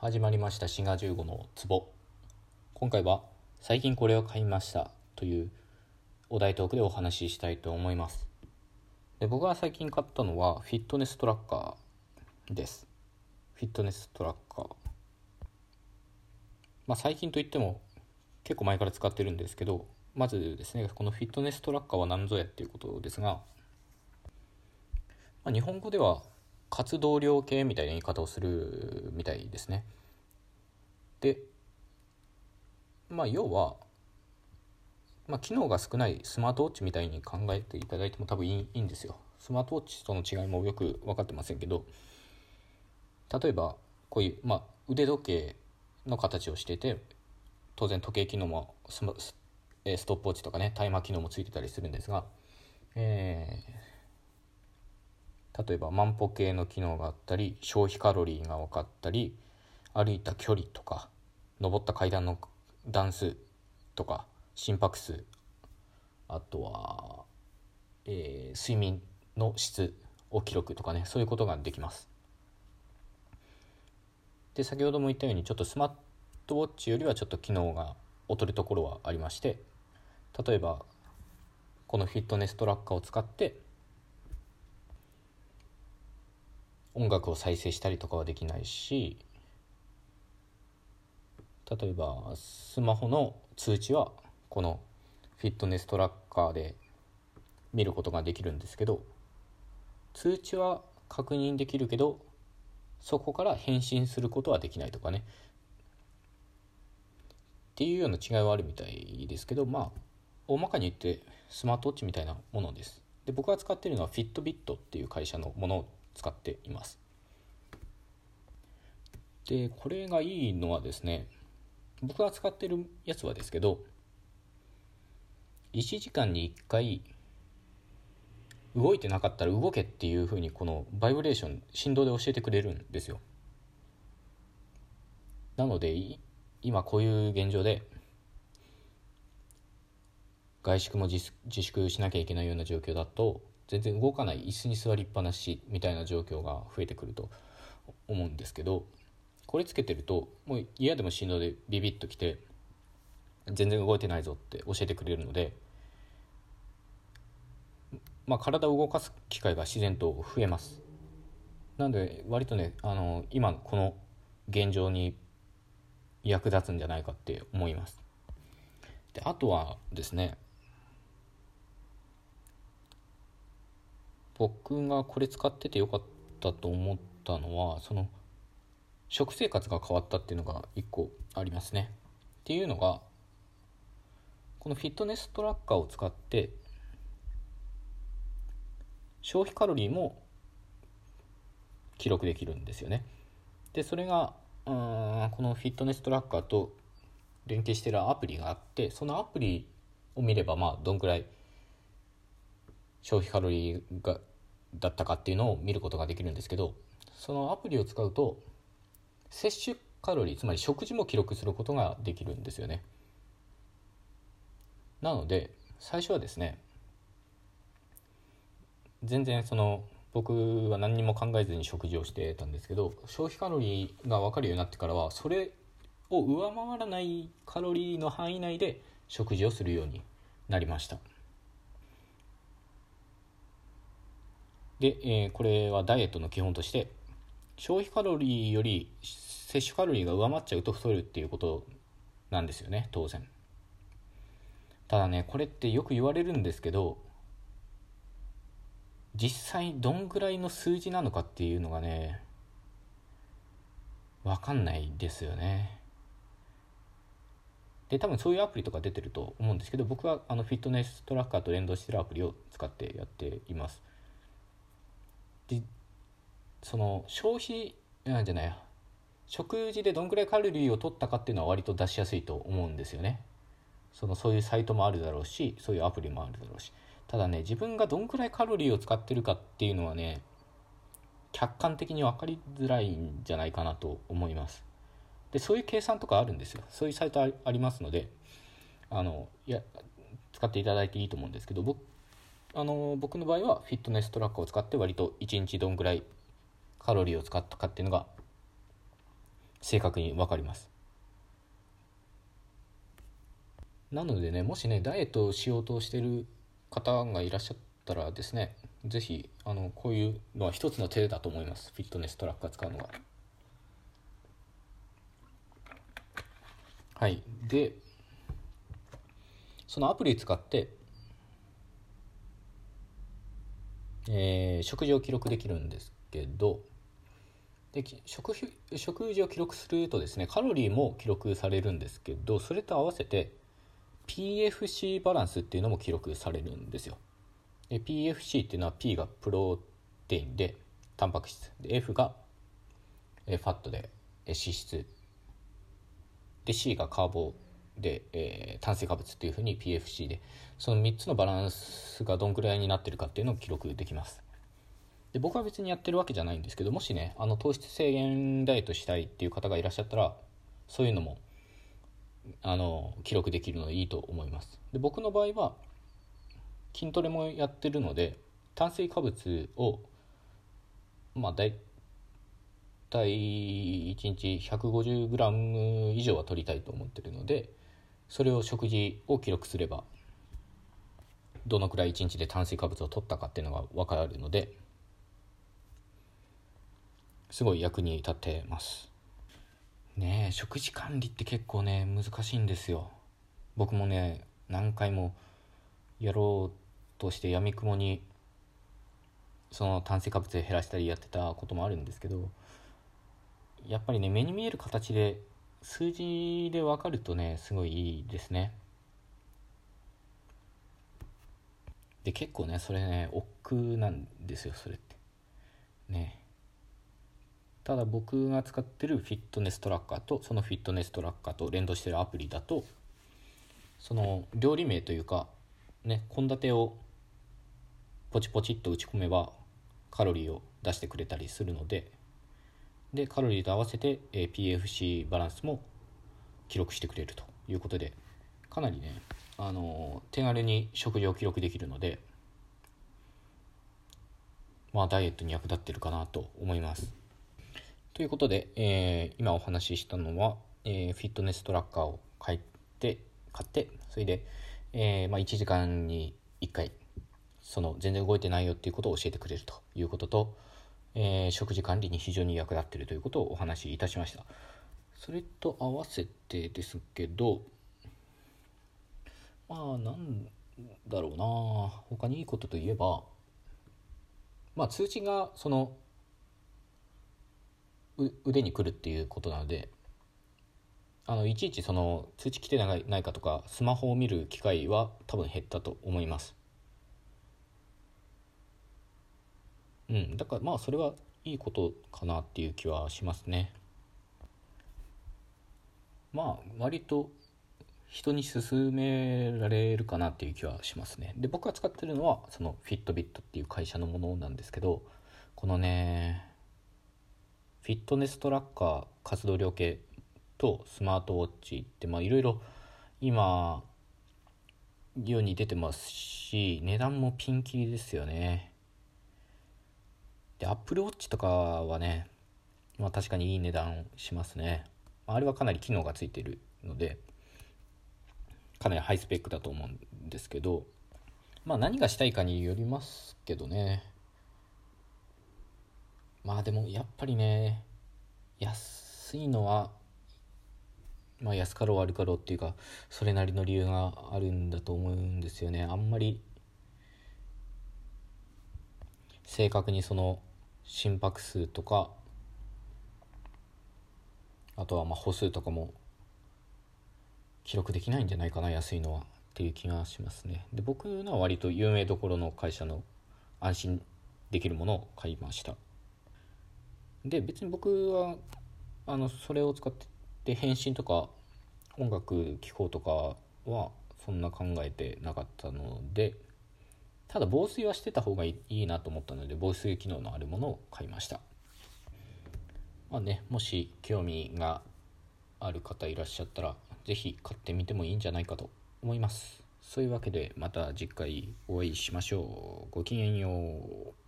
始まりました「滋賀15の壺」今回は「最近これを買いました」というお題トークでお話ししたいと思います。で僕が最近買ったのはフィットネストラッカーです。フィットネストラッカー。まあ最近といっても結構前から使ってるんですけどまずですねこのフィットネストラッカーは何ぞやっていうことですが、まあ、日本語では活動量計みたいな言い方をするみたいですね。でまあ要は、まあ、機能が少ないスマートウォッチみたいに考えていただいても多分いいんですよ。スマートウォッチとの違いもよく分かってませんけど例えばこういう、まあ、腕時計の形をしていて当然時計機能もスストップウォッチとかねタイマー機能もついてたりするんですが、えー例えば万歩計の機能があったり消費カロリーが分かったり歩いた距離とか登った階段の段数とか心拍数あとは、えー、睡眠の質を記録とかねそういうことができます。で先ほども言ったようにちょっとスマートウォッチよりはちょっと機能が劣るところはありまして例えばこのフィットネストラッカーを使って音楽を再生したりとかはできないし例えばスマホの通知はこのフィットネストラッカーで見ることができるんですけど通知は確認できるけどそこから返信することはできないとかね。っていうような違いはあるみたいですけどまあ大まかに言ってスマートウォッチみたいなものです。で僕が使ってるのはフィットビットっていう会社のもの使っています。でこれがいいのはですね僕が使ってるやつはですけど1時間に1回動いてなかったら動けっていうふうにこのバイブレーション振動で教えてくれるんですよなので今こういう現状で外宿も自粛しなきゃいけないような状況だと全然動かない椅子に座りっぱなしみたいな状況が増えてくると思うんですけどこれつけてるともう嫌でも振動でビビッときて全然動いてないぞって教えてくれるので、まあ、体を動かす機会が自然と増えます。なので割とねあの今この現状に役立つんじゃないかって思います。であとはですね僕がこれ使っててよかったと思ったのはその食生活が変わったっていうのが1個ありますね。っていうのがこのフィットネストラッカーを使って消費カロリーも記録できるんですよね。でそれがうんこのフィットネストラッカーと連携してるアプリがあってそのアプリを見ればまあどんくらい消費カロリーがだったかっていうのを見ることができるんですけどそのアプリを使うと摂取カロリーつまり食事も記録することができるんですよねなので最初はですね全然その僕は何にも考えずに食事をしてたんですけど消費カロリーが分かるようになってからはそれを上回らないカロリーの範囲内で食事をするようになりました。で、えー、これはダイエットの基本として消費カロリーより摂取カロリーが上回っちゃうと太るっていうことなんですよね当然。ただねこれってよく言われるんですけど実際どんぐらいの数字なのかっていうのがね分かんないですよね。で多分そういうアプリとか出てると思うんですけど僕はあのフィットネストラッカーと連動してるアプリを使ってやっています。でその消費なんじゃないや。食事でどんくらいカロリーを取ったかっていうのは割と出しやすいと思うんですよね。そのそういうサイトもあるだろうしそういうアプリもあるだろうし。ただね自分がどんくらいカロリーを使ってるかっていうのはね客観的に分かりづらいんじゃないかなと思います。でそういう計算とかあるんですよ。そういうサイトありますのであのいや使っていただいていいと思うんですけど僕あの僕の場合はフィットネストラッカーを使って割と1日どんぐらいカロリーを使ったかっていうのが正確に分かります。なのでねもしねダイエットをしようとしてる方がいらっしゃったらですね是非あのこういうのは一つの手だと思います。フィットネストラッカー使うのがはい。でそのアプリ使ってえー、食事を記録できるんですけどで食食事を記録するとですねカロリーも記録されるんですけどそれと合わせて PFC バランスっていうのも記録されるんですよ。で PFC っていうのは P がプロテインでタンパク質で F がファットで脂質。で C がカーボで、えー、炭水化物っていうふうに PFC でその3つのバランスがどんくらいになってるかっていうのを記録できます。で僕は別にやってるわけじゃないんですけどもしねあの糖質制限ダイエットしたいっていう方がいらっしゃったらそういうのもあの記録できるのでいいと思います。で僕の場合は筋トレもやってるので炭水化物をまあ大体1日 150g 以上は取りたいと思ってるのでそれを食事を記録すればどのくらい1日で炭水化物を取ったかっていうのが分かるのですごい役に立ってます。ねえ食事管理って結構ね難しいんですよ。僕もね何回もやろうとしてやみくもにその炭水化物減らしたりやってたこともあるんですけどやっぱりね目に見える形で数字で分かるとねすごいいいですね。で結構ねそれね億劫なんですよそれって。ね。ただ僕が使ってるフィットネストラッカーとそのフィットネストラッカーと連動してるアプリだとその料理名というかね献立をポチポチっと打ち込めばカロリーを出してくれたりするのででカロリーと合わせて、え PFC バランスも記録してくれるということでかなりねあの手軽に食事を記録できるのでまあダイエットに役立ってるかなと思います。ということで、えー、今お話ししたのは、えー、フィットネストラッカーを買って買ってそれで、えーまあ、1時間に1回その全然動いてないよっていうことを教えてくれるということと、えー、食事管理に非常に役立っているということをお話しいたしました。それと合わせてですけどまあなんだろうな。他にいいことといえばまあ通知がその腕にくるっていうことなのであのいちいちその通知来てないかとかスマホを見る機会は多分減ったと思います。うん。だからまあそれはいいことかなっていう気はしますね。まあ割と人に勧められるかなっていう気はしますね。で僕が使ってるのはそのフィットビットっていう会社のものなんですけどこのねフィットネストラッカー活動量計とスマートウォッチってまあいろいろ今世に出てますし値段もピンキリですよね。でアップルウォッチとかはねまあ確かにいい値段しますね。あれはかなり機能がついてるのでかなりハイスペックだと思うんですけどまあ何がしたいかによりますけどね。まあでもやっぱりね安いのはまあ安かろう悪かろうっていうかそれなりの理由があるんだと思うんですよね。あんまり正確にその心拍数とかあとはまあ歩数とかも記録できないんじゃないかな安いのはっていう気がしますね。で僕のは割と有名どころの会社の安心できるものを買いました。で別に僕はあのそれを使って返信とか音楽聴こうとかはそんな考えてなかったのでただ防水はしてた方がいいなと思ったので防水機能のあるものを買いました。まあねもし興味がある方いらっしゃったら是非買ってみてもいいんじゃないかと思います。そういうわけでまた次回お会いしましょう。ごきげんよう。